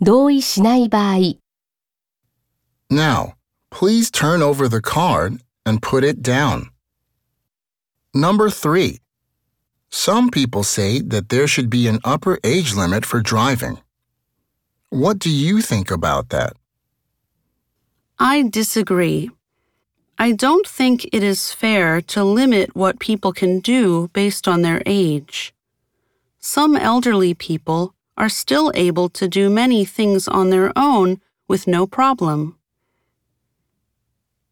同意しない場合、 Now, please turn over the card and put it down. Number three. Some people say that there should be an upper age limit for driving. What do you think about that? I disagree. I don't think it is fair to limit what people can do based on their age. Some elderly people are still able to do many things on their own with no problem.